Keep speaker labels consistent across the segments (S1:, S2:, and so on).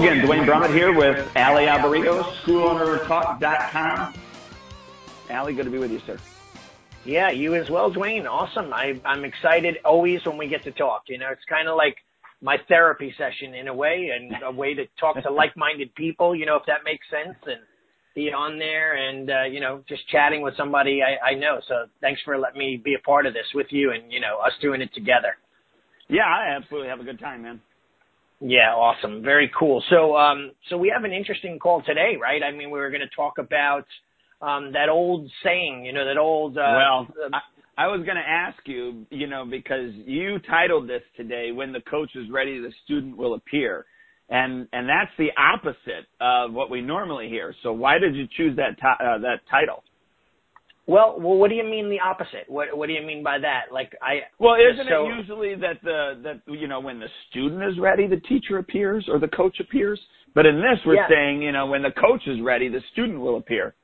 S1: Hello again, Duane Brummett here with Allie Alberigo, SchoolOwnerTalk.com. Allie, good to be with you, sir.
S2: Yeah, you as well, Duane. Awesome. I, I'm excited always when we get to talk. You know, it's kind of like my therapy session in a way, and a way to talk to like-minded people. You know, if that makes sense, and be on there and uh, you know just chatting with somebody I, I know. So thanks for letting me be a part of this with you, and you know us doing it together.
S1: Yeah, I absolutely have a good time, man.
S2: Yeah, awesome. Very cool. So, um, so we have an interesting call today, right? I mean, we were going to talk about um, that old saying, you know, that old. Uh,
S1: well, I, I was going to ask you, you know, because you titled this today, "When the coach is ready, the student will appear," and and that's the opposite of what we normally hear. So, why did you choose that uh, that title?
S2: Well, well, what do you mean the opposite? What What do you mean by that? Like I.
S1: Well, isn't so, it usually that the that you know when the student is ready, the teacher appears or the coach appears? But in this, we're
S2: yeah.
S1: saying you know when the coach is ready, the student will appear.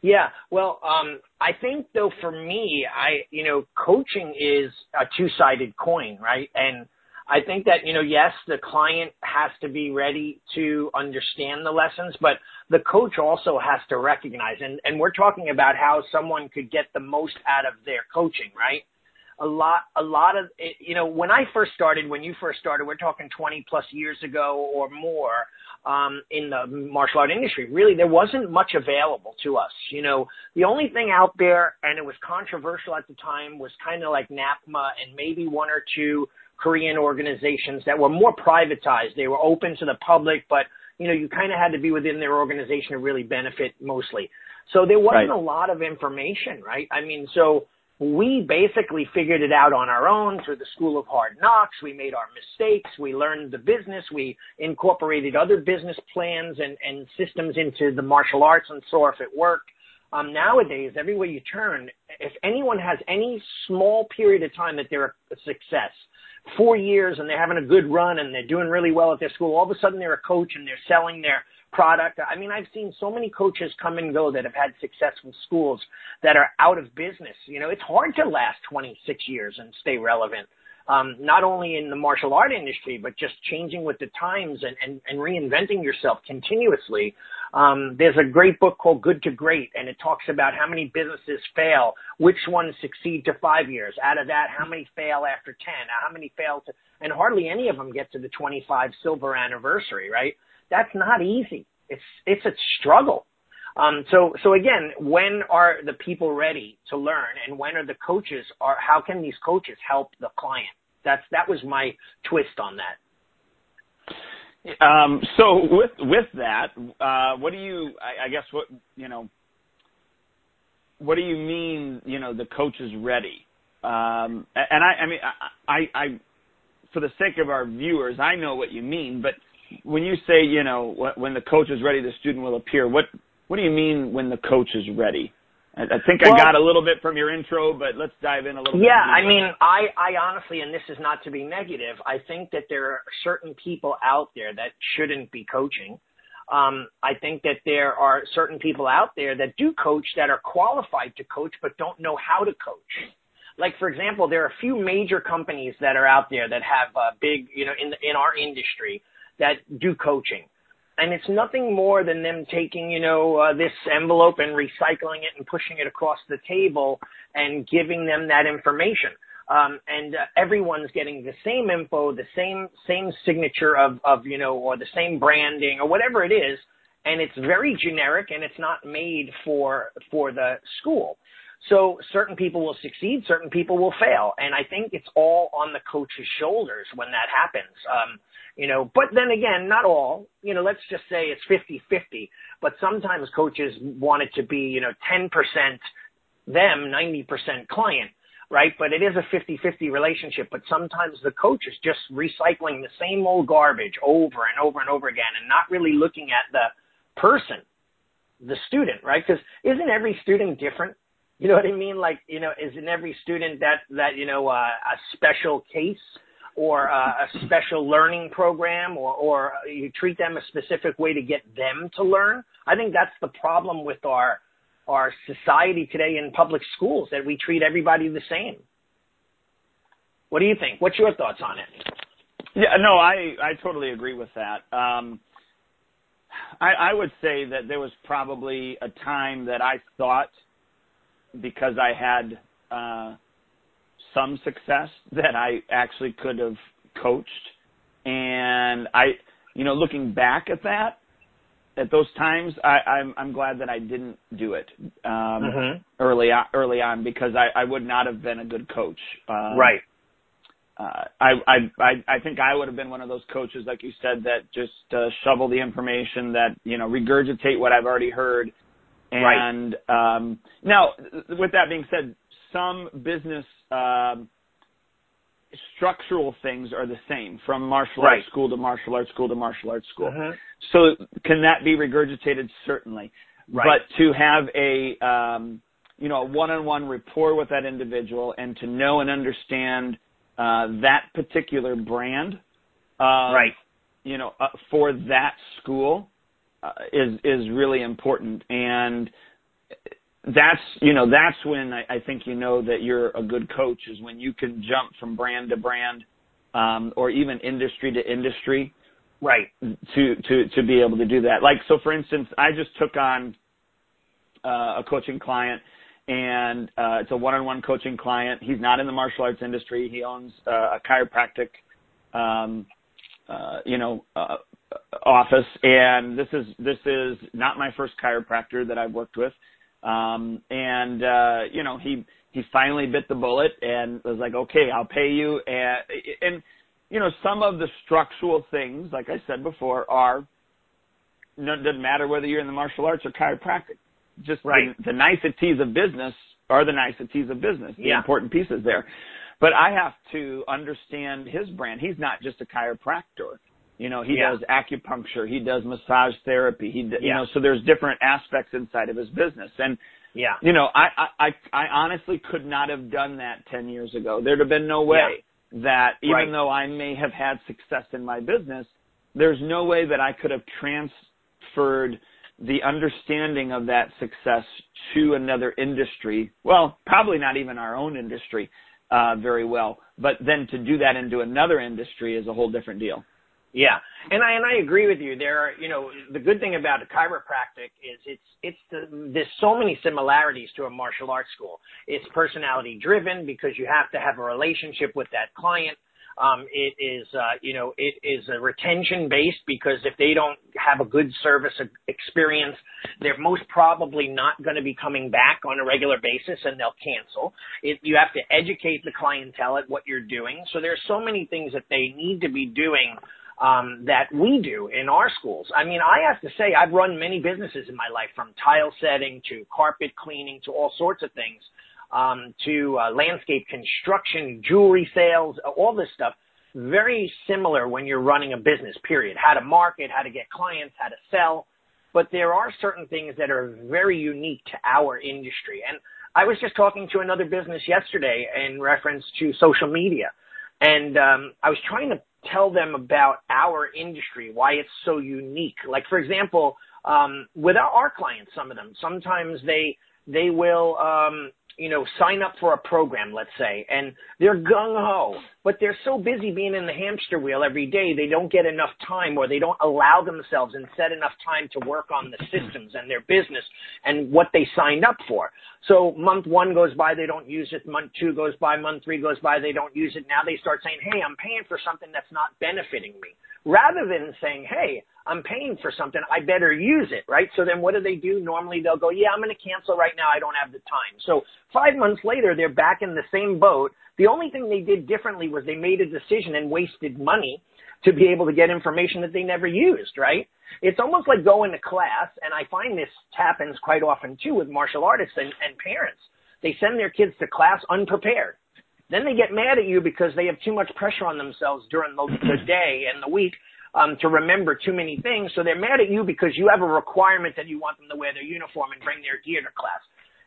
S2: Yeah, well, um, I think though for me, I you know coaching is a two sided coin, right? And I think that, you know, yes, the client has to be ready to understand the lessons, but the coach also has to recognize, and, and we're talking about how someone could get the most out of their coaching, right? A lot, a lot of, you know, when I first started, when you first started, we're talking 20 plus years ago or more, um, in the martial art industry. Really, there wasn't much available to us. You know, the only thing out there, and it was controversial at the time, was kind of like NAPMA and maybe one or two Korean organizations that were more privatized. They were open to the public, but you know, you kind of had to be within their organization to really benefit mostly. So there wasn't right. a lot of information, right? I mean, so we basically figured it out on our own through the School of Hard Knocks. We made our mistakes. We learned the business. We incorporated other business plans and, and systems into the martial arts and saw if it worked. Um, nowadays, everywhere you turn, if anyone has any small period of time that they're a success, four years and they're having a good run and they're doing really well at their school, all of a sudden they're a coach and they're selling their product. I mean, I've seen so many coaches come and go that have had successful schools that are out of business. You know, it's hard to last 26 years and stay relevant. Um, not only in the martial art industry, but just changing with the times and, and, and reinventing yourself continuously. Um, there's a great book called Good to Great, and it talks about how many businesses fail, which ones succeed to five years. Out of that, how many fail after 10? How many fail to, and hardly any of them get to the 25 silver anniversary, right? That's not easy. It's, it's a struggle. Um, so, so again, when are the people ready to learn and when are the coaches are, how can these coaches help the client? That's, that was my twist on that.
S1: Um, so with with that, uh, what do you? I, I guess what you know. What do you mean? You know, the coach is ready. Um, and I, I mean, I, I, I, for the sake of our viewers, I know what you mean. But when you say, you know, when the coach is ready, the student will appear. What What do you mean when the coach is ready? I think well, I got a little bit from your intro, but let's dive in a little
S2: yeah,
S1: bit.
S2: Yeah, I mean, I, I honestly, and this is not to be negative, I think that there are certain people out there that shouldn't be coaching. Um, I think that there are certain people out there that do coach that are qualified to coach but don't know how to coach. Like for example, there are a few major companies that are out there that have uh, big, you know, in the, in our industry that do coaching and it's nothing more than them taking, you know, uh, this envelope and recycling it and pushing it across the table and giving them that information. Um, and uh, everyone's getting the same info, the same same signature of of you know, or the same branding or whatever it is, and it's very generic and it's not made for for the school. So certain people will succeed, certain people will fail, and I think it's all on the coach's shoulders when that happens. Um, you know, but then again, not all, you know, let's just say it's 50-50, but sometimes coaches want it to be, you know, 10% them, 90% client, right? But it is a 50-50 relationship, but sometimes the coach is just recycling the same old garbage over and over and over again and not really looking at the person, the student, right? Because isn't every student different? You know what I mean? Like, you know, isn't every student that, that, you know, uh, a special case? Or a special learning program or, or you treat them a specific way to get them to learn. I think that's the problem with our our society today in public schools that we treat everybody the same. What do you think? What's your thoughts on it?
S1: Yeah, no, I I totally agree with that. Um, I, I would say that there was probably a time that I thought because I had uh, some success that I actually could have coached, and I, you know, looking back at that, at those times, I, I'm I'm glad that I didn't do it um,
S2: Mhm.
S1: early on, early on because I, I would not have been a good coach. Um,
S2: Right.
S1: uh, I, I I I think I would have been one of those coaches, like you said, that just uh, shovel the information, that you know regurgitate what I've already heard.
S2: Right.
S1: And um, now, with that being said, some business um, structural things are the same from martial
S2: Right.
S1: arts school to martial arts school to martial arts school.
S2: Mhm.
S1: So can that be regurgitated? Certainly.
S2: Right.
S1: But to have a um, you know a one-on-one rapport with that individual and to know and understand uh, that particular brand, uh,
S2: Right.
S1: You know, uh, for that school uh, is is really important, and that's you know that's when I, I think you know that you're a good coach is when you can jump from brand to brand, um, or even industry to industry
S2: Right.
S1: to to to be able to do that. Like so, for instance, I just took on uh, a coaching client, and uh, it's a one-on-one coaching client. He's not in the martial arts industry. He owns uh, a chiropractic, um, uh, you know, uh, office, and this is this is not my first chiropractor that I've worked with. Um, and uh, you know, he he finally bit the bullet and was like, okay, I'll pay you, and and you know, some of the structural things, like I said before, are no, it doesn't matter whether you're in the martial arts or chiropractic. Just
S2: Right.
S1: the, the niceties of business are the niceties of business. The
S2: Yeah.
S1: important pieces there. But I have to understand his brand. He's not just a chiropractor. You know, he
S2: Yeah.
S1: does acupuncture. He does massage therapy. He, d you know, so there's different aspects inside of his business. And
S2: Yeah.
S1: you know, I, I, I, I honestly could not have done that 10 years ago. There'd have been no way that even
S2: Right.
S1: though I may have had success in my business, there's no way that I could have transferred the understanding of that success to another industry. Well, probably not even our own industry, uh, very well. But then to do that into another industry is a whole different deal.
S2: Yeah, and I and I agree with you. There, are, you know, the good thing about chiropractic is it's it's the, there's so many similarities to a martial arts school. It's personality driven because you have to have a relationship with that client. Um, it is, uh, you know, it is a retention based because if they don't have a good service experience, they're most probably not going to be coming back on a regular basis and they'll cancel. It, you have to educate the clientele at what you're doing. So there's so many things that they need to be doing um, that we do in our schools. I mean, I have to say, I've run many businesses in my life, from tile setting to carpet cleaning to all sorts of things, um, to uh, landscape construction, jewelry sales, all this stuff. Very similar when you're running a business. Period. How to market, how to get clients, how to sell. But there are certain things that are very unique to our industry. And I was just talking to another business yesterday in reference to social media. And um, I was trying to tell them about our industry, why it's so unique. Like, for example, um, with our, our clients, some of them, sometimes they they will, um, you know, sign up for a program, let's say, and they're gung ho, but they're so busy being in the hamster wheel every day, they don't get enough time, or they don't allow themselves and set enough time to work on the systems and their business and what they signed up for. So month one goes by, they don't use it. Month two goes by, month three goes by, they don't use it. Now they start saying, "Hey, I'm paying for something that's not benefiting me," rather than saying, "Hey." I'm paying for something. I better use it, right? So then what do they do? Normally they'll go, yeah, I'm going to cancel right now. I don't have the time. So five months later, they're back in the same boat. The only thing they did differently was they made a decision and wasted money to be able to get information that they never used, right? It's almost like going to class, and I find this happens quite often too with martial artists and, and parents. They send their kids to class unprepared. Then they get mad at you because they have too much pressure on themselves during the, the day and the week um, to remember too many things. So they're mad at you because you have a requirement that you want them to wear their uniform and bring their gear to class.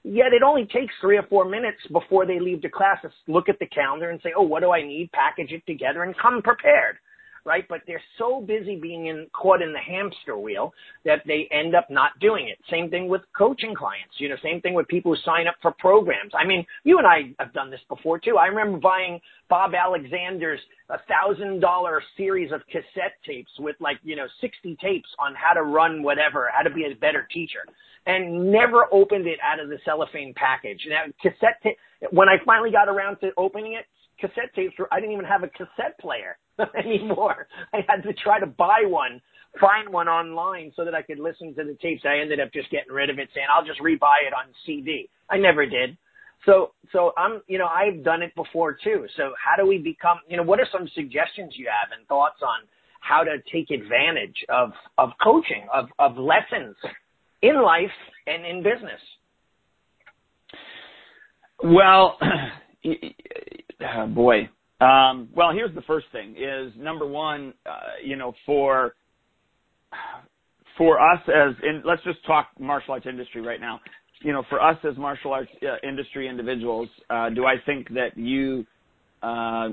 S2: Yet it only takes three or four minutes before they leave the class to look at the calendar and say, oh, what do I need? Package it together and come prepared. Right? But they're so busy being in, caught in the hamster wheel that they end up not doing it. Same thing with coaching clients, you know, same thing with people who sign up for programs. I mean, you and I have done this before too. I remember buying Bob Alexander's thousand dollar series of cassette tapes with like, you know, 60 tapes on how to run whatever, how to be a better teacher and never opened it out of the cellophane package. Now, cassette tape, when I finally got around to opening it, cassette tapes were, I didn't even have a cassette player anymore. I had to try to buy one, find one online so that I could listen to the tapes. I ended up just getting rid of it saying, I'll just rebuy it on CD. I never did. So, so I'm, you know, I've done it before too. So how do we become, you know, what are some suggestions you have and thoughts on how to take advantage of, of coaching, of, of lessons in life and in business?
S1: Well, oh boy. Um, well, here's the first thing: is number one, uh, you know, for for us as in, let's just talk martial arts industry right now. You know, for us as martial arts uh, industry individuals, uh, do I think that you uh,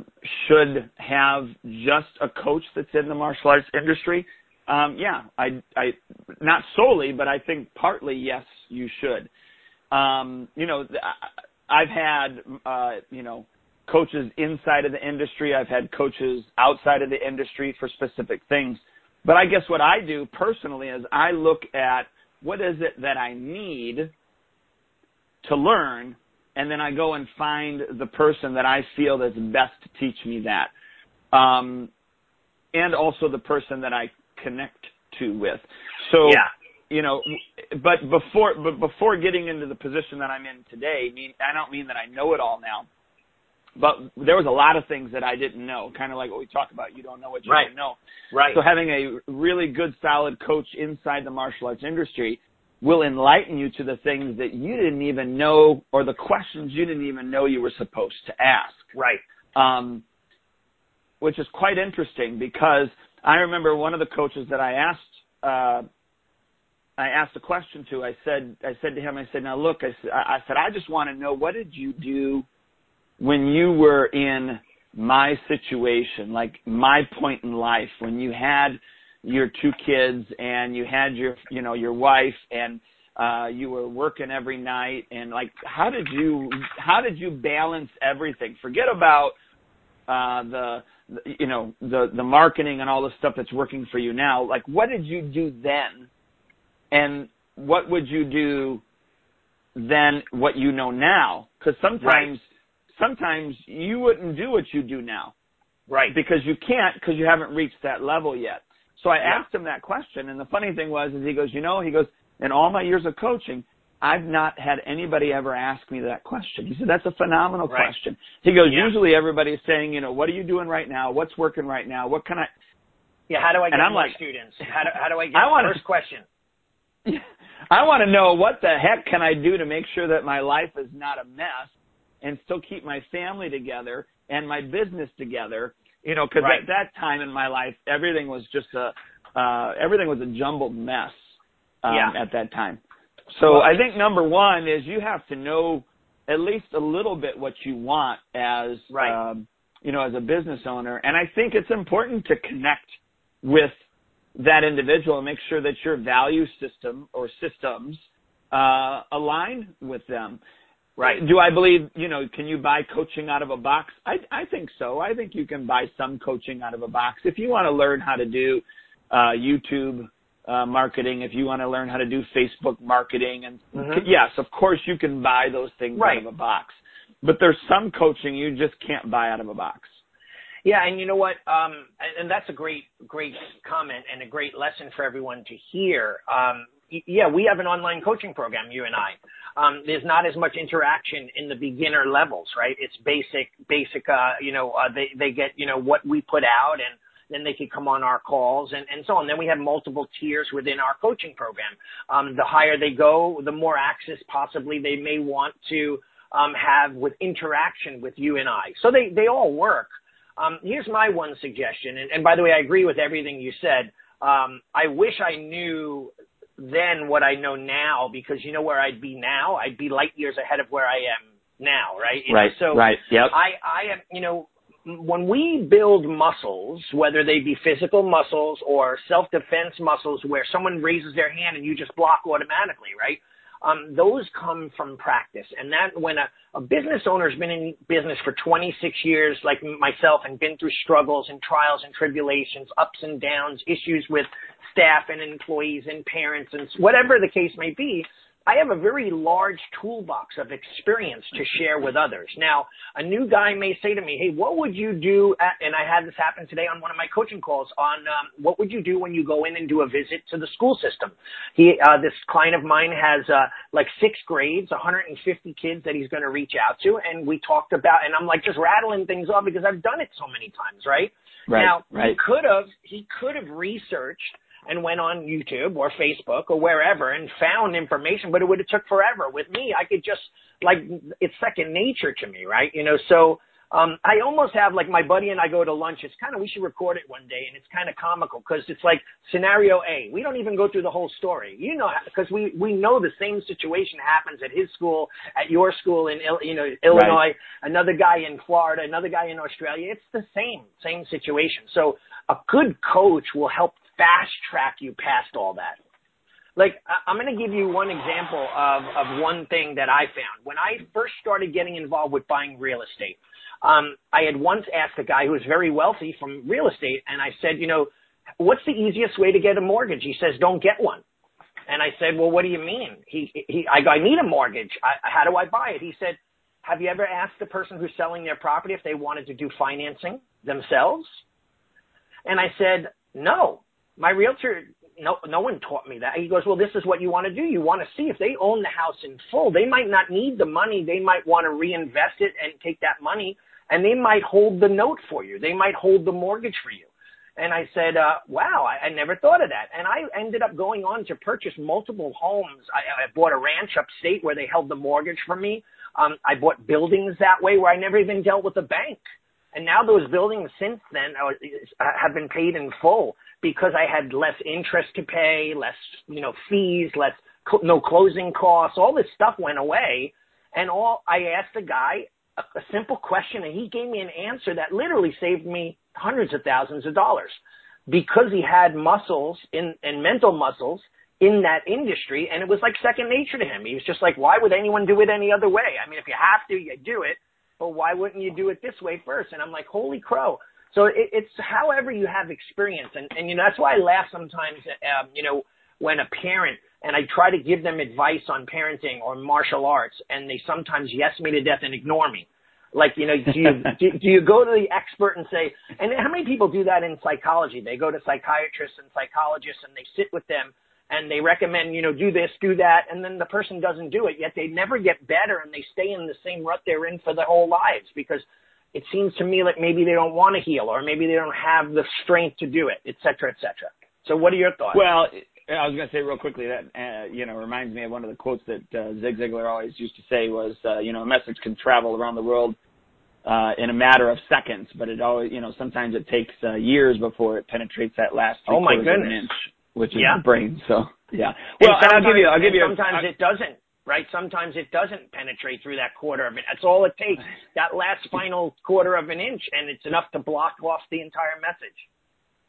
S1: should have just a coach that's in the martial arts industry? Um, yeah, I, I, not solely, but I think partly yes, you should. Um, you know, I've had, uh, you know, coaches inside of the industry. I've had coaches outside of the industry for specific things. But I guess what I do personally is I look at what is it that I need to learn, and then I go and find the person that I feel that's best to teach me that. Um, and also the person that I connect to with. So,
S2: yeah.
S1: you know, but before but before getting into the position that I'm in today, mean I don't mean that I know it all now. But there was a lot of things that I didn't know, kind of like what we talk about. You don't know what you
S2: right.
S1: don't know.
S2: Right.
S1: So having a really good, solid coach inside the martial arts industry will enlighten you to the things that you didn't even know, or the questions you didn't even know you were supposed to ask.
S2: Right.
S1: Um, which is quite interesting because I remember one of the coaches that I asked uh, I asked a question to. I said I said to him, I said, now look, I, I said I just want to know what did you do when you were in my situation, like my point in life, when you had your two kids and you had your you know your wife and uh you were working every night and like how did you how did you balance everything? Forget about uh the you know the the marketing and all the stuff that's working for you now. Like what did you do then? And what would you do then what you know now? Because sometimes
S2: right.
S1: Sometimes you wouldn't do what you do now
S2: right
S1: because you can't because you haven't reached that level yet so i
S2: yeah.
S1: asked him that question and the funny thing was is he goes you know he goes in all my years of coaching I've not had anybody ever ask me that question. He said, that's a phenomenal
S2: right.
S1: question. He goes,
S2: yeah.
S1: usually everybody's saying, you know, what are you doing right now? What's working right now? What can I?
S2: Yeah, how do I get
S1: and I'm
S2: more
S1: like,
S2: students? How do, how do I get
S1: I wanna,
S2: first question?
S1: I want to know what the heck can I do to make sure that my life is not a mess and still keep my family together and my business together. You know, because
S2: right.
S1: at that time in my life, everything was just a uh, everything was a jumbled mess um,
S2: yeah.
S1: at that time. So
S2: well,
S1: I think number one is you have to know at least a little bit what you want as
S2: right.
S1: um, you know as a business owner, and I think it's important to connect with that individual and make sure that your value system or systems uh, align with them.
S2: Right.
S1: Do I believe, you know, can you buy coaching out of a box? I, I think so. I think you can buy some coaching out of a box. If you want to learn how to do uh, YouTube uh, marketing, if you want to learn how to do Facebook marketing, and
S2: mm-hmm.
S1: yes, of course you can buy those things
S2: right.
S1: out of a box. But there's some coaching you just can't buy out of a box.
S2: Yeah, and you know what? Um, and that's a great, great comment and a great lesson for everyone to hear. Um, yeah, we have an online coaching program, you and I. Um, there's not as much interaction in the beginner levels, right? It's basic, basic. Uh, you know, uh, they they get you know what we put out and then they could come on our calls and, and so on. Then we have multiple tiers within our coaching program. Um, the higher they go, the more access possibly they may want to um, have with interaction with you and I. So they, they all work. Um, here's my one suggestion. And, and by the way, I agree with everything you said. Um, I wish I knew then what I know now because you know where I'd be now? I'd be light years ahead of where I am now, right? You
S1: right.
S2: Know, so
S1: right. Yep.
S2: I, I am, you know, when we build muscles, whether they be physical muscles or self-defense muscles where someone raises their hand and you just block automatically, right? Um, those come from practice. And that when a, a business owner has been in business for 26 years, like myself, and been through struggles and trials and tribulations, ups and downs, issues with staff and employees and parents and whatever the case may be, I have a very large toolbox of experience to share with others. Now, a new guy may say to me, "Hey, what would you do?" At, and I had this happen today on one of my coaching calls. On um, what would you do when you go in and do a visit to the school system? He, uh, this client of mine has uh, like six grades, 150 kids that he's going to reach out to, and we talked about, and I'm like just rattling things off because I've done it so many times, right?
S1: Right.
S2: Now
S1: right.
S2: he could have he could have researched and went on YouTube or Facebook or wherever and found information, but it would have took forever. With me, I could just like it's second nature to me, right? You know, so um, I almost have like my buddy and I go to lunch. It's kind of we should record it one day, and it's kind of comical because it's like scenario A. We don't even go through the whole story, you know, because we we know the same situation happens at his school, at your school in you know Illinois, right. another guy in Florida, another guy in Australia. It's the same same situation. So a good coach will help fast track you past all that. Like I'm going to give you one example of of one thing that I found when I first started getting involved with buying real estate. Um, I had once asked a guy who was very wealthy from real estate, and I said, you know, what's the easiest way to get a mortgage? He says, don't get one. And I said, well, what do you mean? He, he, I I need a mortgage. I, how do I buy it? He said, have you ever asked the person who's selling their property if they wanted to do financing themselves? And I said, no. My realtor, no, no one taught me that. He goes, well, this is what you want to do. You want to see if they own the house in full. They might not need the money. They might want to reinvest it and take that money and they might hold the note for you. They might hold the mortgage for you. And I said, uh, wow, I, I never thought of that. And I ended up going on to purchase multiple homes. I, I bought a ranch upstate where they held the mortgage for me. Um, I bought buildings that way where I never even dealt with a bank. And now those buildings since then are, have been paid in full because I had less interest to pay, less, you know, fees, less, no closing costs. All this stuff went away. And all I asked the guy a, a simple question and he gave me an answer that literally saved me hundreds of thousands of dollars because he had muscles in, and mental muscles in that industry and it was like second nature to him. He was just like, why would anyone do it any other way? I mean, if you have to, you do it, but why wouldn't you do it this way first? And I'm like, holy crow. So it, it's however you have experience. And, and, you know, that's why I laugh sometimes, um, you know, when a parent, and I try to give them advice on parenting or martial arts, and they sometimes yes me to death and ignore me. Like, you know, do you, do, do you go to the expert and say, and how many people do that in psychology? They go to psychiatrists and psychologists and they sit with them and they recommend, you know, do this, do that, and then the person doesn't do it, yet they never get better and they stay in the same rut they're in for their whole lives because it seems to me like maybe they don't want to heal or maybe they don't have the strength to do it, et cetera, et cetera. So what are your thoughts?
S1: Well, I was going to say real quickly that uh, you know reminds me of one of the quotes that uh, Zig Ziglar always used to say was uh, you know a message can travel around the world uh, in a matter of seconds, but it always you know sometimes it takes uh, years before it penetrates that last three
S2: oh my goodness.
S1: inch, which is
S2: yeah.
S1: the brain. So yeah, well,
S2: and
S1: I'll give you I'll give you
S2: sometimes
S1: a,
S2: it doesn't. Right? Sometimes it doesn't penetrate through that quarter of an. That's all it takes. That last final quarter of an inch, and it's enough to block off the entire message.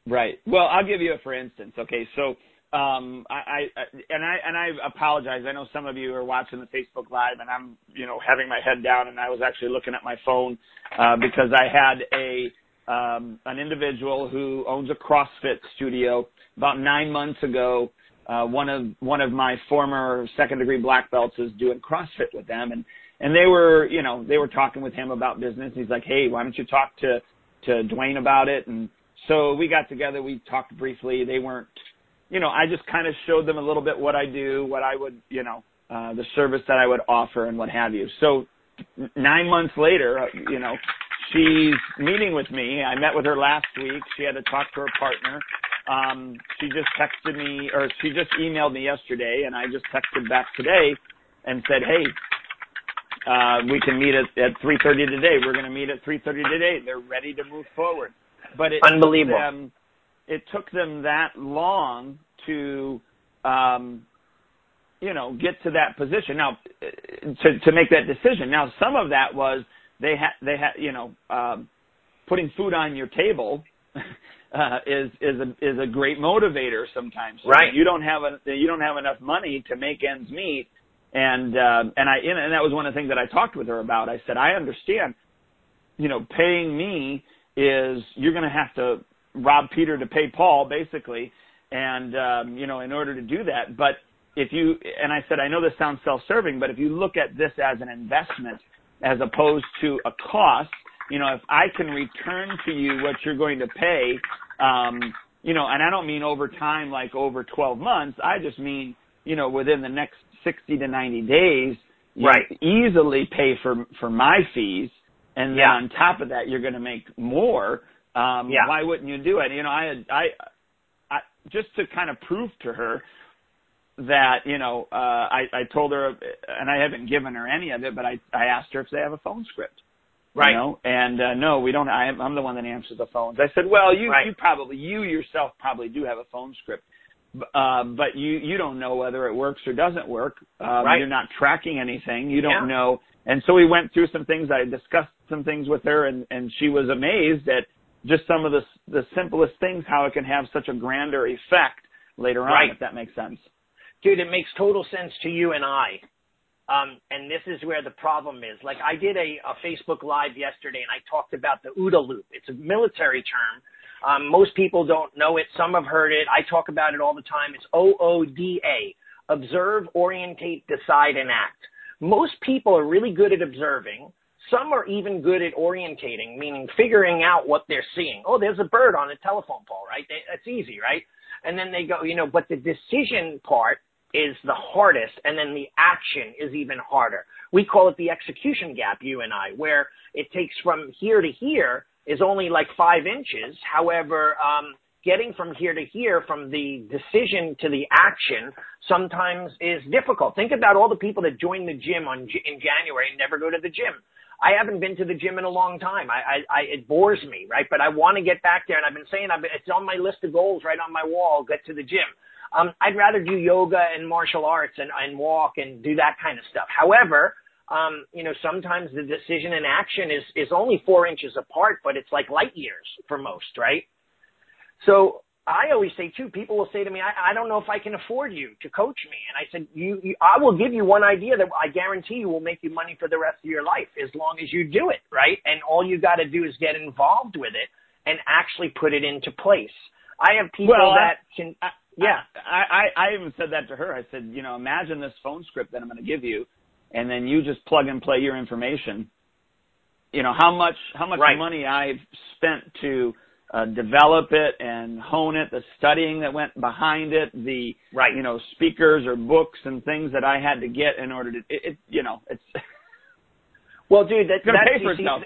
S1: Right. Well, I'll give you a for instance. Okay, so um I, I and I and I apologize. I know some of you are watching the Facebook live and I'm, you know, having my head down and I was actually looking at my phone uh because I had a um an individual who owns a CrossFit studio about 9 months ago. Uh one of one of my former second degree black belts is doing CrossFit with them and and they were, you know, they were talking with him about business. He's like, "Hey, why don't you talk to to Duane about it?" And so we got together, we talked briefly. They weren't you know, I just kind of showed them a little bit what I do, what I would, you know, uh, the service that I would offer and what have you. So nine months later, uh, you know, she's meeting with me. I met with her last week. She had to talk to her partner. Um, she just texted me, or she just emailed me yesterday, and I just texted back today and said, "Hey, uh, we can meet at, at 3:30 today. We're going to meet at 3:30 today. They're ready to move forward." But it
S2: unbelievable.
S1: Took them, it took them that long to um you know get to that position now to to make that decision now some of that was they had they had you know um putting food on your table uh, is is a is a great motivator sometimes. So
S2: right.
S1: You don't have a you don't have enough money to make ends meet, and uh, and I and that was one of the things that I talked with her about. I said I understand, you know, paying me is you're going to have to rob Peter to pay Paul basically, and um, you know in order to do that, but if you and I said I know this sounds self-serving, but if you look at this as an investment as opposed to a cost, you know, if I can return to you what you're going to pay, um, you know, and I don't mean over time like over 12 months, I just mean, you know, within the next 60 to 90 days, you
S2: right.
S1: easily pay for for my fees and then
S2: Yeah.
S1: on top of that you're going to make more. Um
S2: Yeah.
S1: why wouldn't you do it? You know, I had I I just to kind of prove to her that you know uh I I told her and I haven't given her any of it but I I asked her if they have a phone script
S2: Right.
S1: you know and uh no we don't I, i'm the one that answers the phones i said well you
S2: Right.
S1: you probably you yourself probably do have a phone script uh but you you don't know whether it works or doesn't work um
S2: Right.
S1: you're not tracking anything you don't
S2: Yeah.
S1: know and so we went through some things i discussed some things with her and and she was amazed at just some of the s- the simplest things how it can have such a grander effect later on
S2: Right.
S1: if that makes sense
S2: dude, it makes total sense to you and I. Um, and this is where the problem is. Like I did a, a Facebook live yesterday and I talked about the OODA loop. It's a military term. Um, most people don't know it. Some have heard it. I talk about it all the time. It's OODA. Observe, orientate, decide, and act. Most people are really good at observing. Some are even good at orientating, meaning figuring out what they're seeing. Oh, there's a bird on a telephone pole, right? That's easy, right? And then they go, you know, but the decision part is the hardest and then the action is even harder. We call it the execution gap, you and I, where it takes from here to here is only like five inches. However, um, getting from here to here, from the decision to the action, sometimes is difficult. Think about all the people that join the gym on in January and never go to the gym. I haven't been to the gym in a long time. I, I, I it bores me, right? But I want to get back there, and I've been saying I've been, it's on my list of goals, right on my wall. Get to the gym. Um, I'd rather do yoga and martial arts and, and walk and do that kind of stuff. However, um, you know, sometimes the decision and action is, is only four inches apart, but it's like light years for most, right? So I always say too, people will say to me, I, I don't know if I can afford you to coach me. And I said, you, you, I will give you one idea that I guarantee you will make you money for the rest of your life as long as you do it, right? And all you got to do is get involved with it and actually put it into place. I have people
S1: Well, I-
S2: that can, yeah.
S1: I, I I even said that to her. I said, you know, imagine this phone script that I'm going to give you, and then you just plug and play your information. You know how much how much
S2: Right.
S1: money I've spent to uh, develop it and hone it, the studying that went behind it, the
S2: Right.
S1: you know speakers or books and things that I had to get in order to it. it you know, it's
S2: Well, dude, that,
S1: gonna
S2: that's
S1: pay for itself.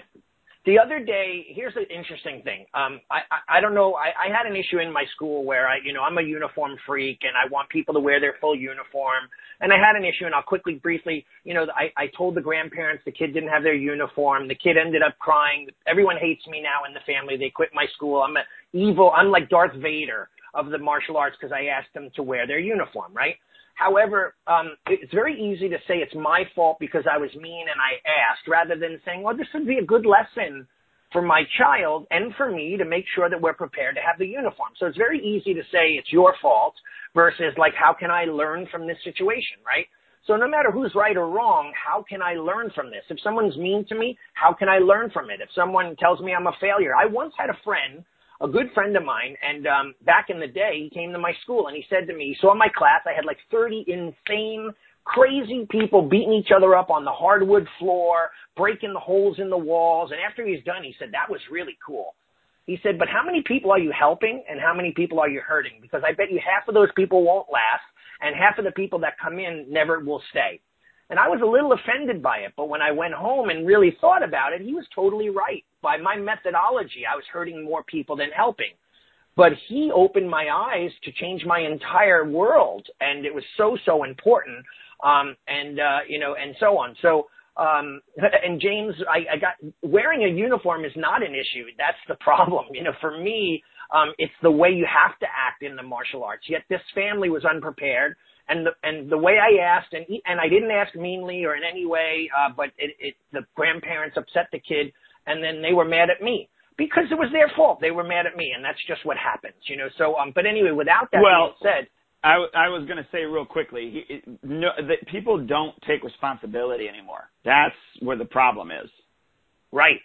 S2: The other day, here's an interesting thing. Um, I, I, I don't know. I, I had an issue in my school where I, you know, I'm a uniform freak and I want people to wear their full uniform. And I had an issue and I'll quickly, briefly, you know, I, I told the grandparents the kid didn't have their uniform. The kid ended up crying. Everyone hates me now in the family. They quit my school. I'm a evil. I'm like Darth Vader of the martial arts because I asked them to wear their uniform, right? However, um, it's very easy to say it's my fault because I was mean and I asked, rather than saying, "Well, this would be a good lesson for my child and for me to make sure that we're prepared to have the uniform." So it's very easy to say it's your fault versus like, "How can I learn from this situation?" Right? So no matter who's right or wrong, how can I learn from this? If someone's mean to me, how can I learn from it? If someone tells me I'm a failure, I once had a friend a good friend of mine, and um, back in the day, he came to my school and he said to me, he saw my class, I had like 30 insane, crazy people beating each other up on the hardwood floor, breaking the holes in the walls. And after he was done, he said, that was really cool. He said, but how many people are you helping and how many people are you hurting? Because I bet you half of those people won't last and half of the people that come in never will stay. And I was a little offended by it, but when I went home and really thought about it, he was totally right. By my methodology, I was hurting more people than helping. But he opened my eyes to change my entire world, and it was so, so important. Um, and, uh, you know, and so on. So, um, and James, I, I got, wearing a uniform is not an issue. That's the problem. You know, for me, um, it's the way you have to act in the martial arts. Yet this family was unprepared and the and the way I asked, and he, and I didn't ask meanly or in any way, uh, but it, it the grandparents upset the kid, and then they were mad at me. because it was their fault. They were mad at me, and that's just what happens, you know. So, um, but anyway, without that
S1: well,
S2: being said,
S1: I, I was going to say real quickly, he, no, that people don't take responsibility anymore. That's where the problem is.
S2: Right.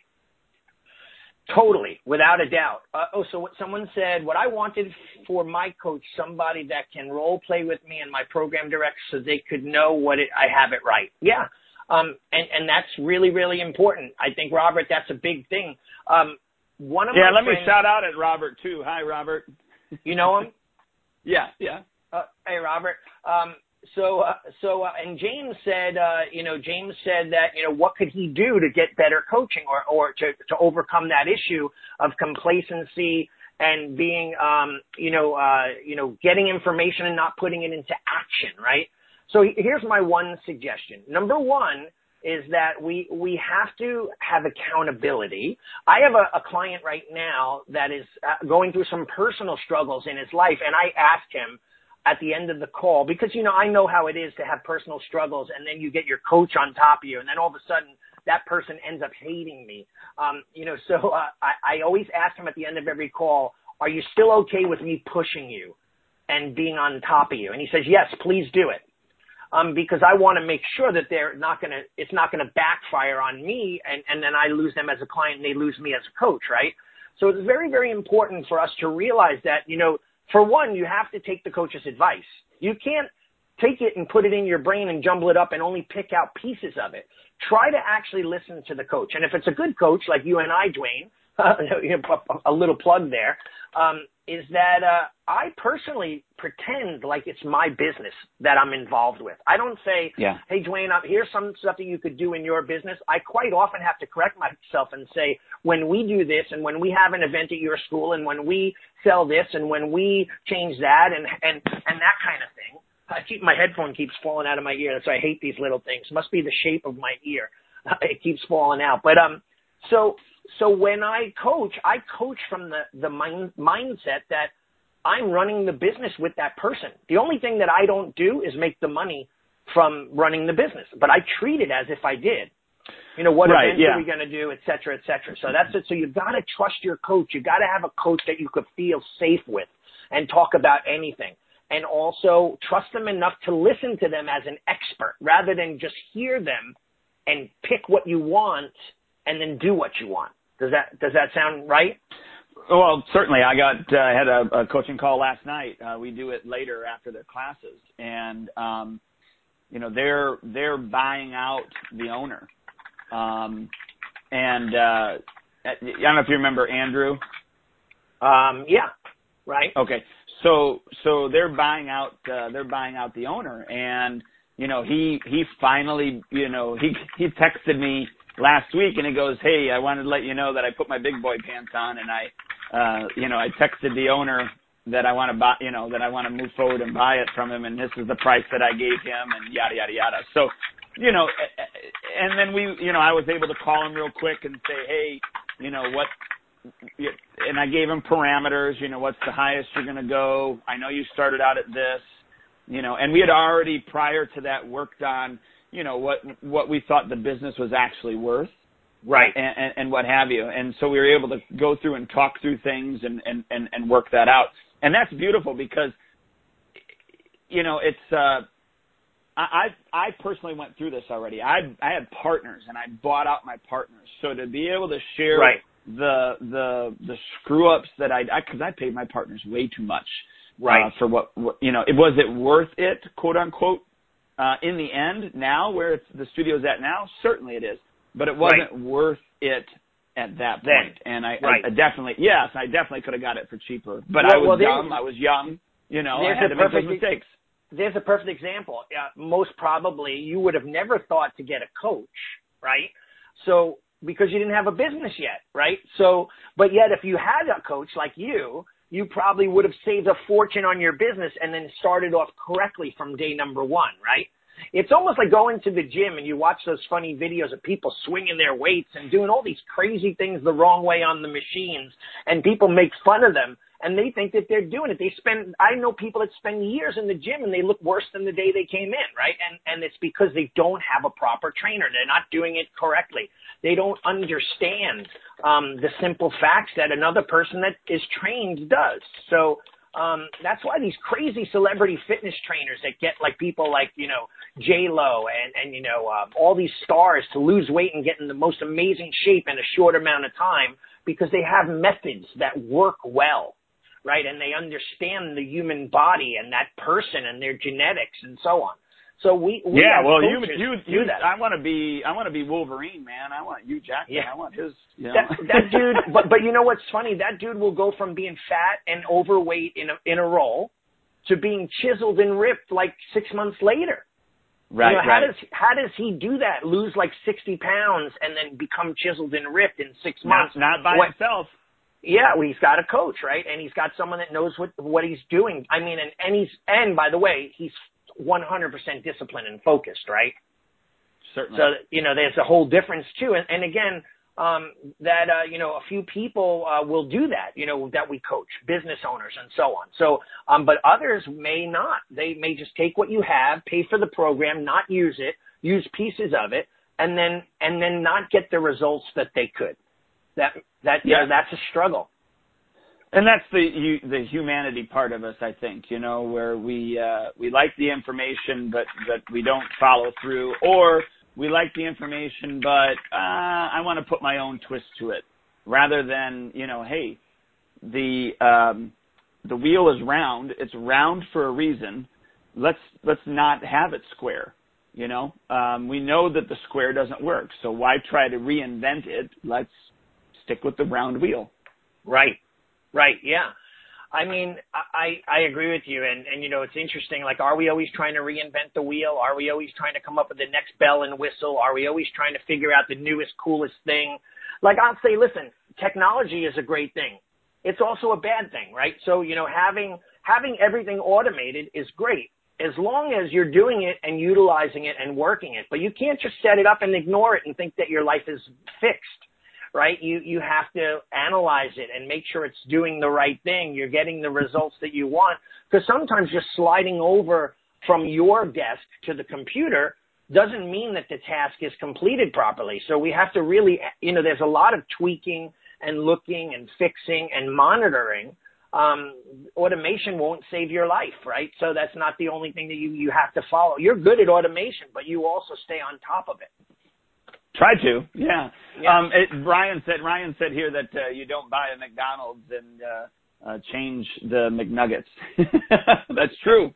S2: Totally, without a doubt. Uh, oh, so what someone said, what I wanted for my coach, somebody that can role play with me and my program director so they could know what it, I have it right. Yeah. Um, and, and that's really, really important. I think, Robert, that's a big thing. Um, one of
S1: yeah,
S2: my
S1: let
S2: friends,
S1: me shout out at Robert too. Hi, Robert.
S2: You know him?
S1: yeah, yeah.
S2: Uh, hey, Robert. Um, so, uh, so, uh, and James said, uh, you know, James said that, you know, what could he do to get better coaching or, or to, to overcome that issue of complacency and being, um, you know, uh, you know, getting information and not putting it into action, right? So here's my one suggestion. Number one is that we, we have to have accountability. I have a, a client right now that is uh, going through some personal struggles in his life and I asked him, at the end of the call because you know I know how it is to have personal struggles and then you get your coach on top of you and then all of a sudden that person ends up hating me. Um, you know, so uh, I, I always ask him at the end of every call, "Are you still okay with me pushing you and being on top of you?" And he says, "Yes, please do it." Um, because I want to make sure that they're not gonna, it's not gonna backfire on me, and and then I lose them as a client, and they lose me as a coach, right? So it's very, very important for us to realize that, you know, for one, you have to take the coach's advice. You can't take it and put it in your brain and jumble it up and only pick out pieces of it. Try to actually listen to the coach. And if it's a good coach like you and I, Duane, a little plug there, um, is that uh, I personally pretend like it's my business that I'm involved with. I don't say,
S1: yeah.
S2: "Hey, Duane, here's some stuff that you could do in your business." I quite often have to correct myself and say, "When we do this, and when we have an event at your school, and when we sell this, and when we change that, and and and that kind of thing." I keep my headphone keeps falling out of my ear, so I hate these little things. Must be the shape of my ear. It keeps falling out. But um, so so when I coach, I coach from the, the mind, mindset that I'm running the business with that person. The only thing that I don't do is make the money from running the business, but I treat it as if I did. You know, what
S1: right,
S2: events
S1: yeah.
S2: are we going to do, et cetera, et cetera. So that's it. So you've got to trust your coach. You've got to have a coach that you could feel safe with and talk about anything. And also trust them enough to listen to them as an expert rather than just hear them and pick what you want and then do what you want. Does that does that sound right?
S1: Well, certainly. I got uh, had a, a coaching call last night. Uh, we do it later after their classes, and um, you know they're they're buying out the owner. Um, and uh, I don't know if you remember Andrew.
S2: Um, yeah, right.
S1: Okay, so so they're buying out uh, they're buying out the owner, and you know he he finally you know he he texted me last week and he goes, Hey, I wanted to let you know that I put my big boy pants on and I, uh, you know, I texted the owner that I want to buy, you know, that I want to move forward and buy it from him and this is the price that I gave him and yada, yada, yada. So, you know, and then we, you know, I was able to call him real quick and say, Hey, you know, what, and I gave him parameters, you know, what's the highest you're going to go? I know you started out at this, you know, and we had already prior to that worked on, you know what what we thought the business was actually worth.
S2: Right.
S1: And, and, and what have you. And so we were able to go through and talk through things and and and, and work that out. And that's beautiful because you know it's uh I I personally went through this already. I I had partners and I bought out my partners. So to be able to share
S2: right.
S1: the the the screw ups that I because I, I paid my partners way too much
S2: right
S1: uh, for what, what you know it was it worth it quote unquote uh, in the end, now where it's, the studio's at now, certainly it is, but it wasn't
S2: right.
S1: worth it at that
S2: then.
S1: And I,
S2: right.
S1: I, I definitely, yes, I definitely could have got it for cheaper, but
S2: well,
S1: I was
S2: well,
S1: dumb. I was young. You know, I had to make those mistakes.
S2: There's a perfect example. Uh, most probably, you would have never thought to get a coach, right? So because you didn't have a business yet, right? So, but yet if you had a coach like you, you probably would have saved a fortune on your business and then started off correctly from day number one, right? It's almost like going to the gym and you watch those funny videos of people swinging their weights and doing all these crazy things the wrong way on the machines and people make fun of them. And they think that they're doing it. They spend, I know people that spend years in the gym and they look worse than the day they came in, right? And, and it's because they don't have a proper trainer. They're not doing it correctly. They don't understand, um, the simple facts that another person that is trained does. So, um, that's why these crazy celebrity fitness trainers that get like people like, you know, J Lo and, and, you know, uh, all these stars to lose weight and get in the most amazing shape in a short amount of time because they have methods that work well right? And they understand the human body and that person and their genetics and so on. So we, we
S1: yeah, well, you,
S2: you,
S1: you,
S2: that.
S1: I want to be, I want to be Wolverine, man. I want Hugh Jackman.
S2: Yeah.
S1: I want his, you know.
S2: That, that dude, but, but you know what's funny? That dude will go from being fat and overweight in a, in a role to being chiseled and ripped like six months later.
S1: Right,
S2: you know,
S1: right.
S2: How does how does he do that? Lose like sixty pounds and then become chiseled and ripped in six months?
S1: Not, not by
S2: What-
S1: himself.
S2: Yeah, well, he's got a coach, right? And he's got someone that knows what what he's doing. I mean, and and he's and by the way, he's 100% disciplined and focused, right?
S1: Certainly.
S2: So you know, there's a whole difference too. And, and again, um, that uh, you know, a few people uh, will do that. You know, that we coach, business owners and so on. So, um, but others may not. They may just take what you have, pay for the program, not use it, use pieces of it, and then and then not get the results that they could. That that you
S1: Yeah.
S2: know, that's a struggle.
S1: and that's the you, the humanity part of us, I think. You know, where we uh, we like the information, but but we don't follow through, or we like the information, but uh, I want to put my own twist to it, rather than you know, hey, the um, the wheel is round. It's round for a reason. Let's let's not have it square. You know, um, we know that the square doesn't work, so why try to reinvent it? Let's stick with the round wheel.
S2: Right. Right. Yeah. I mean, I, I agree with you. And, and, you know, it's interesting. Like, are we always trying to reinvent the wheel? Are we always trying to come up with the next bell and whistle? Are we always trying to figure out the newest, coolest thing? Like, I'll say, listen, technology is a great thing. It's also a bad thing, right? So, you know, having, having everything automated is great as long as you're doing it and utilizing it and working it. But you can't just set it up and ignore it and think that your life is fixed right? You you have to analyze it and make sure it's doing the right thing. You're getting the results that you want. Because sometimes just sliding over from your desk to the computer doesn't mean that the task is completed properly. So we have to really, you know, there's a lot of tweaking and looking and fixing and monitoring. Um, automation won't save your life, right? So that's not the only thing that you, you have to follow. You're good at automation, but you also stay on top of it.
S1: Try to, yeah.
S2: Yeah.
S1: Um, it, Ryan said Ryan said here that uh, you don't buy a McDonald's and uh, uh, change the McNuggets. That's true.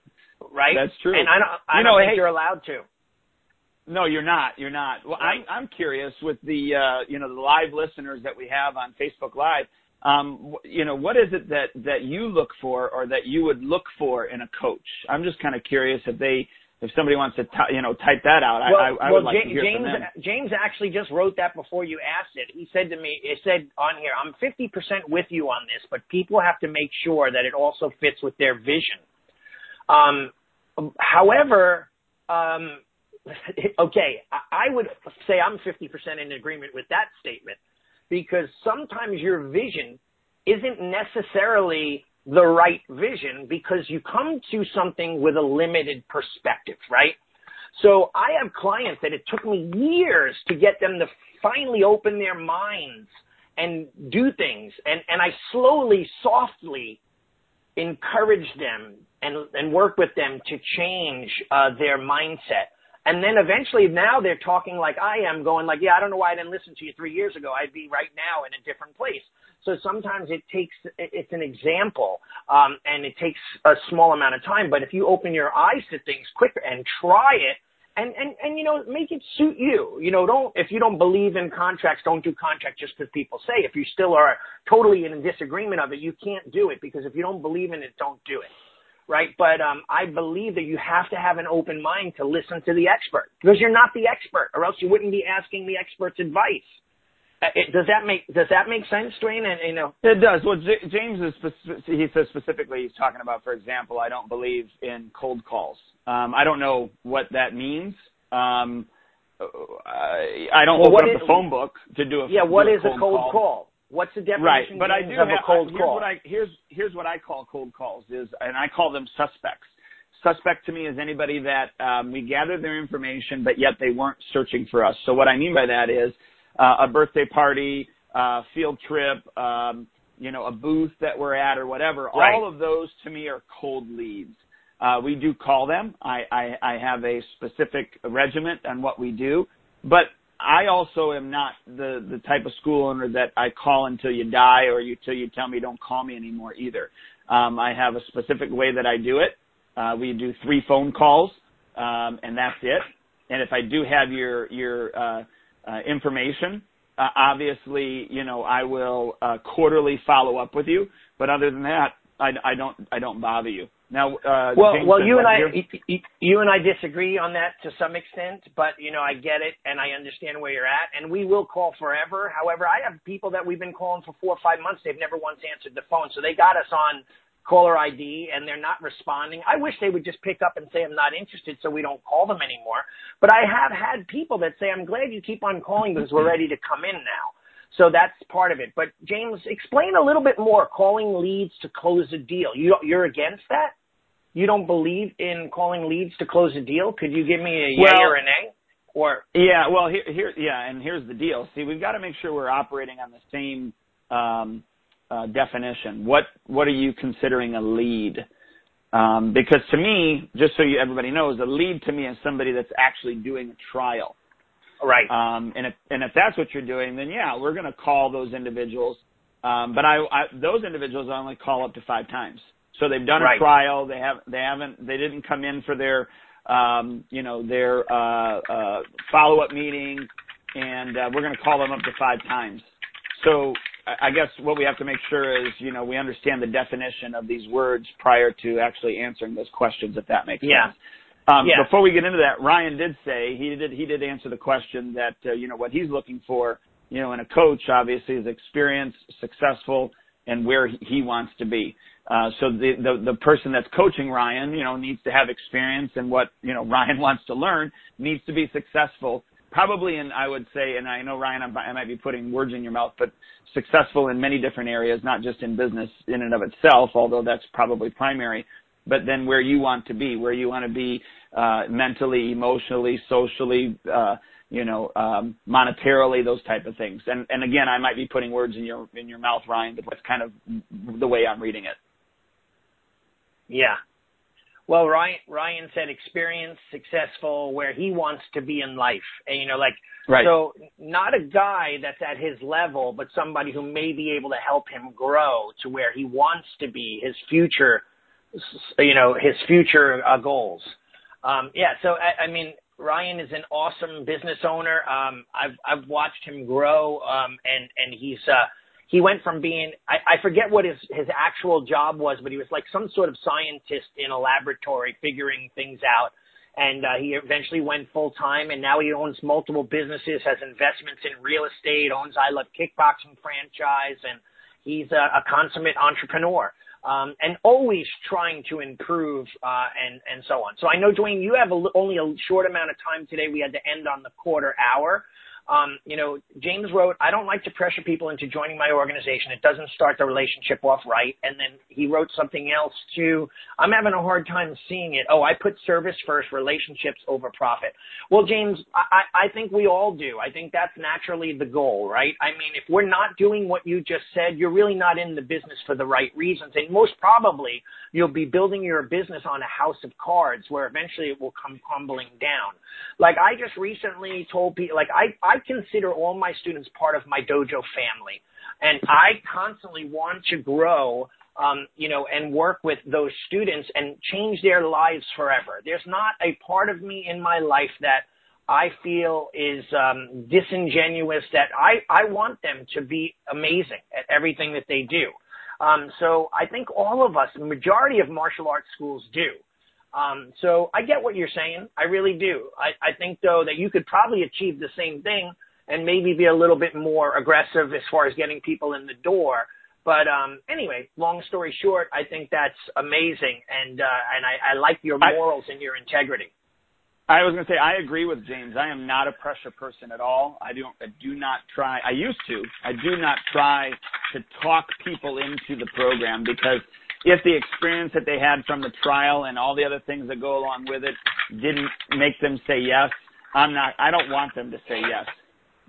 S2: Right?
S1: That's true.
S2: And I don't, I
S1: You
S2: don't
S1: know,
S2: think
S1: hey-
S2: you're allowed to.
S1: No, you're not. You're not. Well,
S2: Right.
S1: I'm I'm curious with the uh, you know the live listeners that we have on Facebook Live. Um, you know, what is it that that you look for or that you would look for in a coach? I'm just kind of curious if they if somebody wants to ty you know type that out.
S2: Well,
S1: I I, I
S2: well,
S1: would like
S2: Ja-
S1: to hear
S2: James
S1: from them.
S2: James actually just wrote that before you asked it. He said to me, it said on here, I'm 50% with you on this, but people have to make sure that it also fits with their vision. Um, however, um, okay, I I would say I'm 50% in agreement with that statement because sometimes your vision isn't necessarily the right vision because you come to something with a limited perspective, right? So I have clients that it took me years to get them to finally open their minds and do things. And, and I slowly, softly encourage them and, and work with them to change uh, their mindset. And then eventually now they're talking like I am going like, yeah, I don't know why I didn't listen to you three years ago. I'd be right now in a different place. So sometimes it takes, it's an example, um, and it takes a small amount of time. But if you open your eyes to things quicker and try it, and, and, and, you know, make it suit you. You know, don't, if you don't believe in contracts, don't do contracts just because people say. If you still are totally in disagreement of it, you can't do it because if you don't believe in it, don't do it. Right. But, um, I believe that you have to have an open mind to listen to the expert because you're not the expert or else you wouldn't be asking the expert's advice. Uh, it, does that make, does that make sense, Duane? And, you know,
S1: It does. Well, J- James is spec- he says specifically he's talking about, for example, I don't believe in cold calls. Um, I don't know what that means. Um, I, I don't
S2: Well,
S1: open up
S2: is-
S1: the phone book to do a
S2: yeah, what
S1: do
S2: is a cold call? What's the definition
S1: right? But I do
S2: of
S1: have,
S2: a cold
S1: here's
S2: call?
S1: What I, here's here's what I call cold calls is, and I call them suspects. Suspect to me is anybody that um, we gathered their information, but yet they weren't searching for us. So what I mean by that is uh, a birthday party, uh, field trip, um, you know, a booth that we're at or whatever.
S2: Right.
S1: All of those to me are cold leads. Uh, we do call them. I, I, I have a specific regiment on what we do, but I also am not the the type of school owner that I call until you die or you till you tell me don't call me anymore either. Um, I have a specific way that I do it. Uh, we do three phone calls, um, and that's it. And if I do have your your uh, uh, information, uh, obviously, you know, I will uh, quarterly follow up with you. But other than that, I, I don't I don't bother you. Now, uh,
S2: well,
S1: James
S2: well, you and I,
S1: you're-
S2: y- y- you and I disagree on that to some extent, but you know, I get it and I understand where you're at, and we will call forever. However, I have people that we've been calling for four or five months; they've never once answered the phone, so they got us on caller ID and they're not responding. I wish they would just pick up and say I'm not interested, so we don't call them anymore. But I have had people that say I'm glad you keep on calling because we're ready to come in now. So that's part of it. But James, explain a little bit more. Calling leads to close a deal. You you're against that? You don't believe in calling leads to close a deal? Could you give me a yay
S1: Well-
S2: or a nay? Or
S1: Yeah, well, here, here, yeah, and here's the deal. See, we've got to make sure we're operating on the same um, uh, definition. What What are you considering a lead? Um, because to me, just so you, everybody knows, a lead to me is somebody that's actually doing a trial.
S2: right?
S1: Um, and if and if that's what you're doing, then yeah, we're going to call those individuals. Um, but I, I those individuals I only call up to five times. So they've done a trial. They have they haven't they didn't come in for their um, you know their uh, uh, follow up meeting, and uh, we're going to call them up to five times. So I guess what we have to make sure is you know we understand the definition of these words prior to actually answering those questions, if that makes sense. Um,
S2: Yeah.
S1: Before we get into that, Ryan did say he did he did answer the question that uh, you know what he's looking for, you know, in a coach obviously is experience, successful, and where he- he wants to be. Uh, so the, the the person that's coaching Ryan, you know, needs to have experience in what you know Ryan wants to learn, needs to be successful. Probably, in I would say, and I know Ryan, I'm- I might be putting words in your mouth, but successful in many different areas, not just in business in and of itself, although that's probably primary but then where you want to be, where you want to be uh, mentally, emotionally, socially, uh, you know, um, monetarily, those type of things. And and again, I might be putting words in your in your mouth, Ryan, but that's kind of the way I'm reading it.
S2: Yeah. Well, Ryan Ryan said experience, successful, where he wants to be in life, and you know, like
S1: Right.
S2: so, not a guy that's at his level, but somebody who may be able to help him grow to where he wants to be, his future, s- you know, his future uh, goals. Um, yeah. So I, I mean, Ryan is an awesome business owner. Um, I've I've watched him grow, um, and and he's uh, he went from being I, I forget what his his actual job was, but he was like some sort of scientist in a laboratory figuring things out. And uh, he eventually went full time, and now he owns multiple businesses, has investments in real estate, owns I Love Kickboxing franchise, and he's a, a consummate entrepreneur. Um, and always trying to improve uh, and and so on. So I know, Duane, you have a, only a short amount of time today. We had to end on the quarter hour. Um, you know, James wrote, I don't like to pressure people into joining my organization. It doesn't start the relationship off right. And then he wrote something else too. I'm having a hard time seeing it. Oh, I put service first, relationships over profit. Well, James, I, I think we all do. I think that's naturally the goal, right? I mean, if we're not doing what you just said, you're really not in the business for the right reasons. And most probably you'll be building your business on a house of cards where eventually it will come crumbling down. Like I just recently told people, like I, I consider all my students part of my dojo family. And I constantly want to grow, um, you know, and work with those students and change their lives forever. There's not a part of me in my life that I feel is um, disingenuous. That I I want them to be amazing at everything that they do. Um, so I think all of us, the majority of martial arts schools do. Um, so I get what you're saying. I really do. I, I think though that you could probably achieve the same thing and maybe be a little bit more aggressive as far as getting people in the door. But um, anyway, long story short, I think that's amazing, and uh, and I, I like your
S1: I-
S2: morals and your integrity.
S1: I was going to say I agree with James. I am not a pressure person at all. I don't. I do not try. I used to. I do not try to talk people into the program because if the experience that they had from the trial and all the other things that go along with it didn't make them say yes, I'm not. I don't want them to say yes.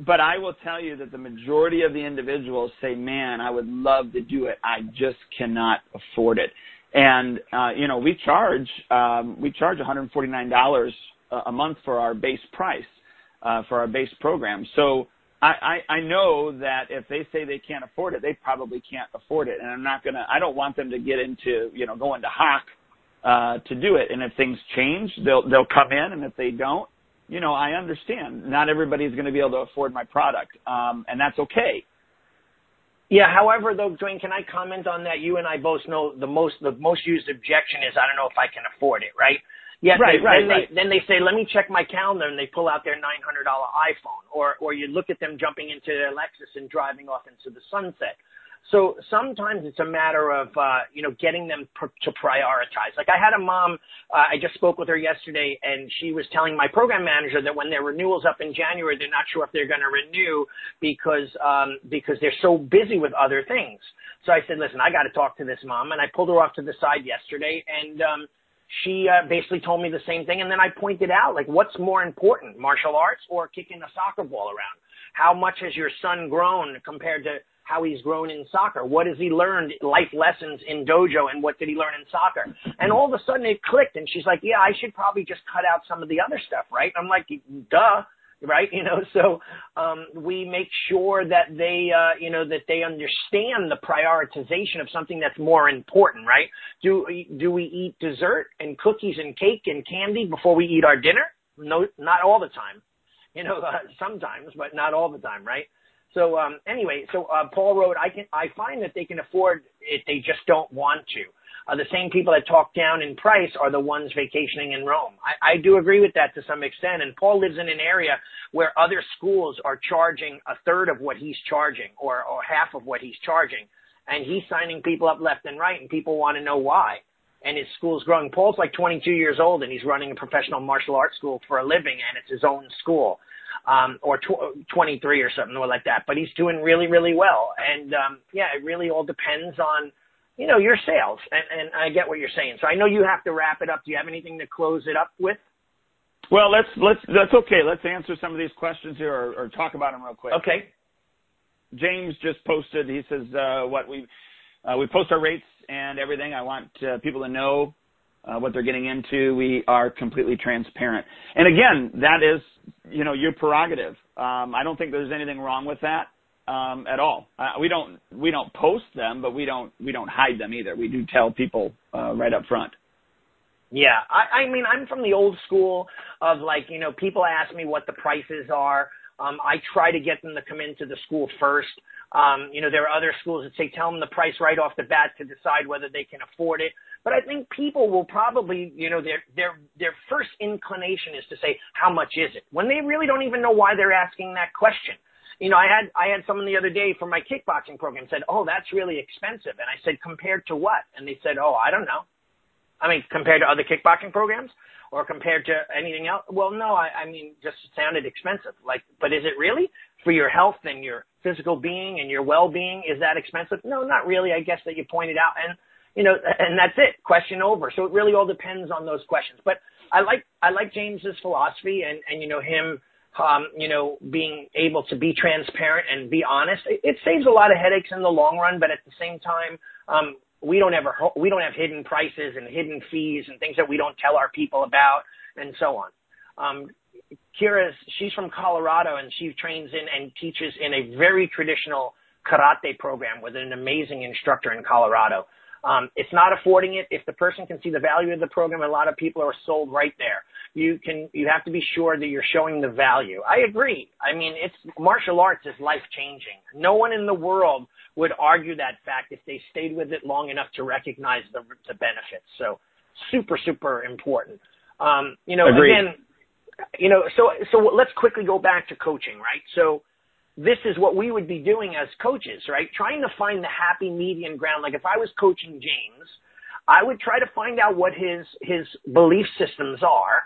S1: But I will tell you that the majority of the individuals say, "Man, I would love to do it. I just cannot afford it." And uh, you know, we charge um, we charge $149 a month for our base price uh, for our base program. So I, I, I know that if they say they can't afford it, they probably can't afford it. And I'm not gonna. I don't want them to get into you know going to hock uh, to do it. And if things change, they'll they'll come in, and if they don't, you know, I understand. Not everybody's going to be able to afford my product, um, and that's okay.
S2: Yeah. However, though, Duane, can I comment on that? You and I both know the most the most used objection is I don't know if I can afford it, right? Yes,
S1: right,
S2: they,
S1: right,
S2: then
S1: right.
S2: They, then they say, "Let me check my calendar," and they pull out their nine hundred dollar iPhone, or or you look at them jumping into their Lexus and driving off into the sunset. So sometimes it's a matter of uh, you know getting them pr- to prioritize. Like I had a mom, uh, I just spoke with her yesterday, and she was telling my program manager that when their renewals up in January, they're not sure if they're going to renew because um, because they're so busy with other things. So I said, listen, I got to talk to this mom, and I pulled her off to the side yesterday, and um, she uh, basically told me the same thing. And then I pointed out, like, what's more important, martial arts or kicking a soccer ball around? How much has your son grown compared to how he's grown in soccer? What has he learned life lessons in dojo and what did he learn in soccer? And all of a sudden it clicked and she's like, yeah, I should probably just cut out some of the other stuff, right? I'm like, duh right? You know, so um, we make sure that they, uh, you know, that they understand the prioritization of something that's more important, right? Do do we eat dessert and cookies and cake and candy before we eat our dinner? No, not all the time. You know, uh, sometimes, but not all the time, right? So um, anyway, so uh, Paul wrote, I can I find that they can afford it, they just don't want to. Uh, the same people that talk down in price are the ones vacationing in Rome. I, I do agree with that to some extent. And Paul lives in an area where other schools are charging a third of what he's charging or, or half of what he's charging. And he's signing people up left and right and people want to know why. And his school's growing. Paul's like 22 years old and he's running a professional martial arts school for a living and it's his own school. Um, or tw- 23 or something or like that, but he's doing really, really well. And, um, yeah, it really all depends on, you know, your sales. And, and I get what you're saying. So I know you have to wrap it up. Do you have anything to close it up with?
S1: Well, let's let's that's okay. Let's answer some of these questions here, or, or talk about them real quick.
S2: Okay.
S1: James just posted. He says, uh, "What we uh, we post our rates and everything. I want uh, people to know uh, what they're getting into. We are completely transparent. And again, that is, you know, your prerogative. Um, I don't think there's anything wrong with that um, at all. Uh, we don't we don't post them, but we don't we don't hide them either. We do tell people uh, right up front.
S2: Yeah, I, I mean, I'm from the old school of like, you know, people ask me what the prices are. Um, I try to get them to come into the school first. Um, you know, there are other schools that say tell them the price right off the bat to decide whether they can afford it. But I think people will probably, you know, their their their first inclination is to say how much is it when they really don't even know why they're asking that question you know, I had I had someone the other day from my kickboxing program said, "Oh, that's really expensive," and I said, "Compared to what?" And they said, "Oh, I don't know." I mean, compared to other kickboxing programs, or compared to anything else? Well, no, I, I mean, just sounded expensive. Like, but is it really for your health and your physical being and your well-being? Is that expensive? No, not really. I guess that you pointed out, and you know, and that's it. Question over. So it really all depends on those questions. But I like I like James's philosophy, and and you know him um, you know, being able to be transparent and be honest, it, it saves a lot of headaches in the long run. But at the same time, um, we don't ever we don't have hidden prices and hidden fees and things that we don't tell our people about and so on. Um, Kira, she's from Colorado and she trains in and teaches in a very traditional karate program with an amazing instructor in Colorado. Um, it's not affording it. If the person can see the value of the program, a lot of people are sold right there you can you have to be sure that you're showing the value. I agree. I mean, it's martial arts is life changing. No one in the world would argue that fact if they stayed with it long enough to recognize the the benefits. So super super important. Um, you know,
S1: Agreed.
S2: again, you know, so so let's quickly go back to coaching, right? So this is what we would be doing as coaches, right? Trying to find the happy median ground. Like if I was coaching James, I would try to find out what his his belief systems are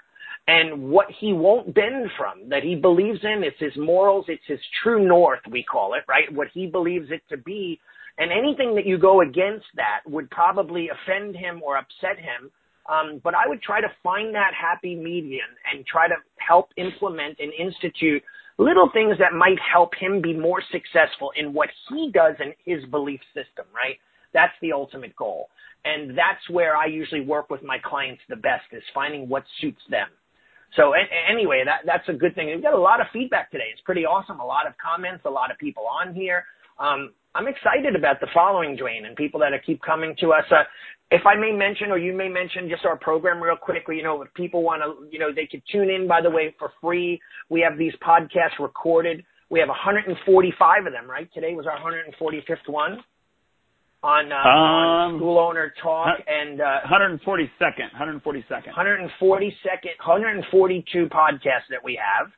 S2: and what he won't bend from, that he believes in. It's his morals. It's his true north, we call it, right? What he believes it to be. And anything that you go against that would probably offend him or upset him. Um, but I would try to find that happy median and try to help implement and institute little things that might help him be more successful in what he does in his belief system, right? That's the ultimate goal. And that's where I usually work with my clients the best is finding what suits them. So anyway, that, that's a good thing. We've got a lot of feedback today. It's pretty awesome. A lot of comments, a lot of people on here. Um, I'm excited about the following, Duane, and people that keep coming to us. Uh, if I may mention, or you may mention just our program real quick, you know, if people want to, you know, they could tune in, by the way, for free. We have these podcasts recorded. We have 145 of them, right? Today was our 145th one on, uh, um, on School Owner Talk and, uh,
S1: 142nd, 142nd.
S2: 142nd, 142 podcasts that we have.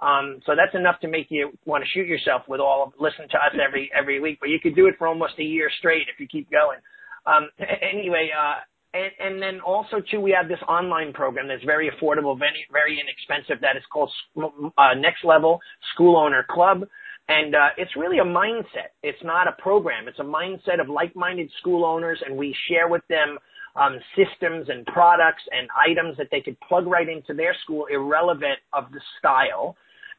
S2: Um, so that's enough to make you want to shoot yourself with all of, listen to us every, every week, but you could do it for almost a year straight if you keep going. Um, anyway, uh, and, and then also too, we have this online program that's very affordable, very, very inexpensive. That is called uh, Next Level School Owner Club. And uh, it's really a mindset. It's not a program. It's a mindset of like-minded school owners, and we share with them um, systems and products and items that they could plug right into their school, irrelevant of the style,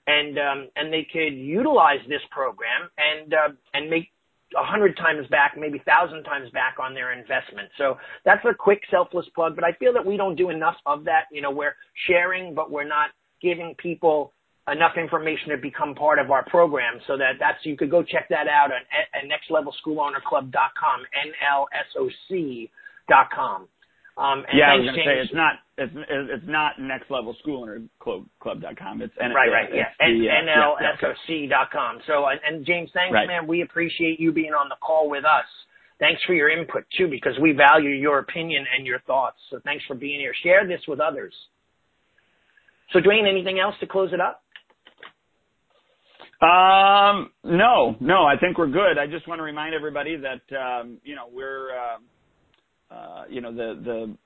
S2: and um, and they could utilize this program and uh, and make a hundred times back, maybe thousand times back on their investment. So that's a quick selfless plug, but I feel that we don't do enough of that. You know, we're sharing, but we're not giving people enough information to become part of our program so that that's, you could go check that out at, at nextlevelschoolownerclub.com, N-L-S-O-C dot com.
S1: Um, yeah, I was going to say it's not it's it's not next level school owner club club.com. It's
S2: N- right, right, yeah, nlsoc dot com. So and James, thanks, right. man. We appreciate you being on the call with us. Thanks for your input too, because we value your opinion and your thoughts. So thanks for being here. Share this with others. So Duane, anything else to close it up?
S1: Um, no, no, I think we're good. I just want to remind everybody that um, you know we're. Uh, uh, you know, the, the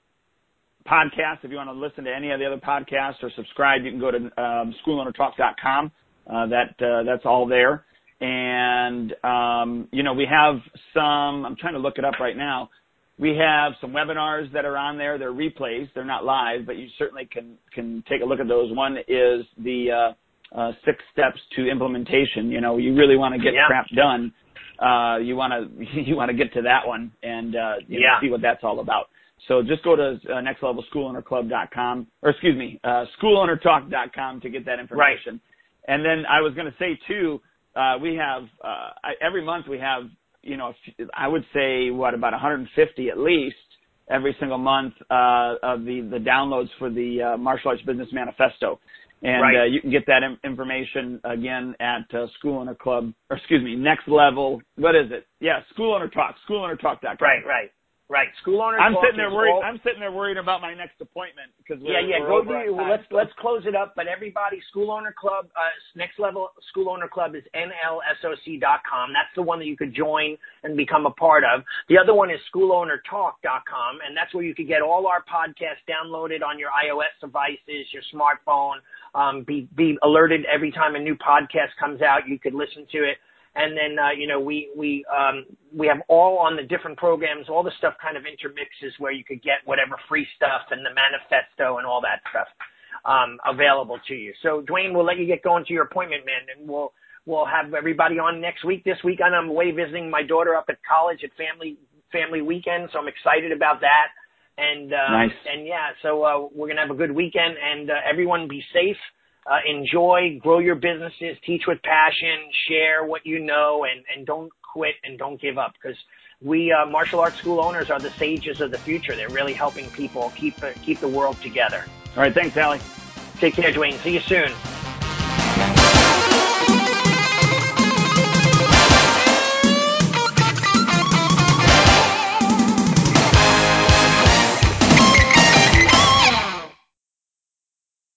S1: podcast. If you want to listen to any of the other podcasts or subscribe, you can go to um, schoolownertalk.com. Uh, that uh, that's all there. And um, you know, we have some. I'm trying to look it up right now. We have some webinars that are on there. They're replays. They're not live, but you certainly can can take a look at those. One is the uh, uh, six steps to implementation. You know, you really want to get yeah. crap done uh, you want to you want to get to that one and uh, you yeah. know, see what that's all about. So just go to uh, nextlevelschoolownerclub.com or excuse me, uh, schoolownertalk.com to get that information.
S2: Right.
S1: And then I was going to say too, uh, we have uh, I, every month we have you know I would say what about 150 at least every single month uh, of the the downloads for the uh, Martial Arts Business Manifesto. And
S2: right.
S1: uh, you can get that in- information again at uh, School Owner Club, or excuse me, Next Level. What is it? Yeah, School Owner Talk, schoolownertalk.com.
S2: Right, right. Right, school owner.
S1: I'm sitting there worried. All... I'm sitting there worried about my next appointment because
S2: yeah, yeah. Go do. Let's let's close it up. But everybody, school owner club, uh, next level school owner club is nlsoc.com. That's the one that you could join and become a part of. The other one is schoolownertalk.com, and that's where you could get all our podcasts downloaded on your iOS devices, your smartphone. Um, be be alerted every time a new podcast comes out. You could listen to it and then uh, you know we we um, we have all on the different programs, all the stuff kind of intermixes where you could get whatever free stuff and the manifesto and all that stuff um, available to you. So Duane, we'll let you get going to your appointment, man, and we'll we'll have everybody on next week. This week, and I'm away visiting my daughter up at college at family family weekend, so I'm excited about that. And uh,
S1: nice.
S2: and yeah, so uh, we're gonna have a good weekend, and uh, everyone be safe uh, enjoy, grow your businesses, teach with passion, share what you know, and, and don't quit and don't give up because we uh, martial arts school owners are the sages of the future. They're really helping people keep uh, keep the world together.
S1: All right, thanks, Allie.
S2: Take care, Duane. See you soon.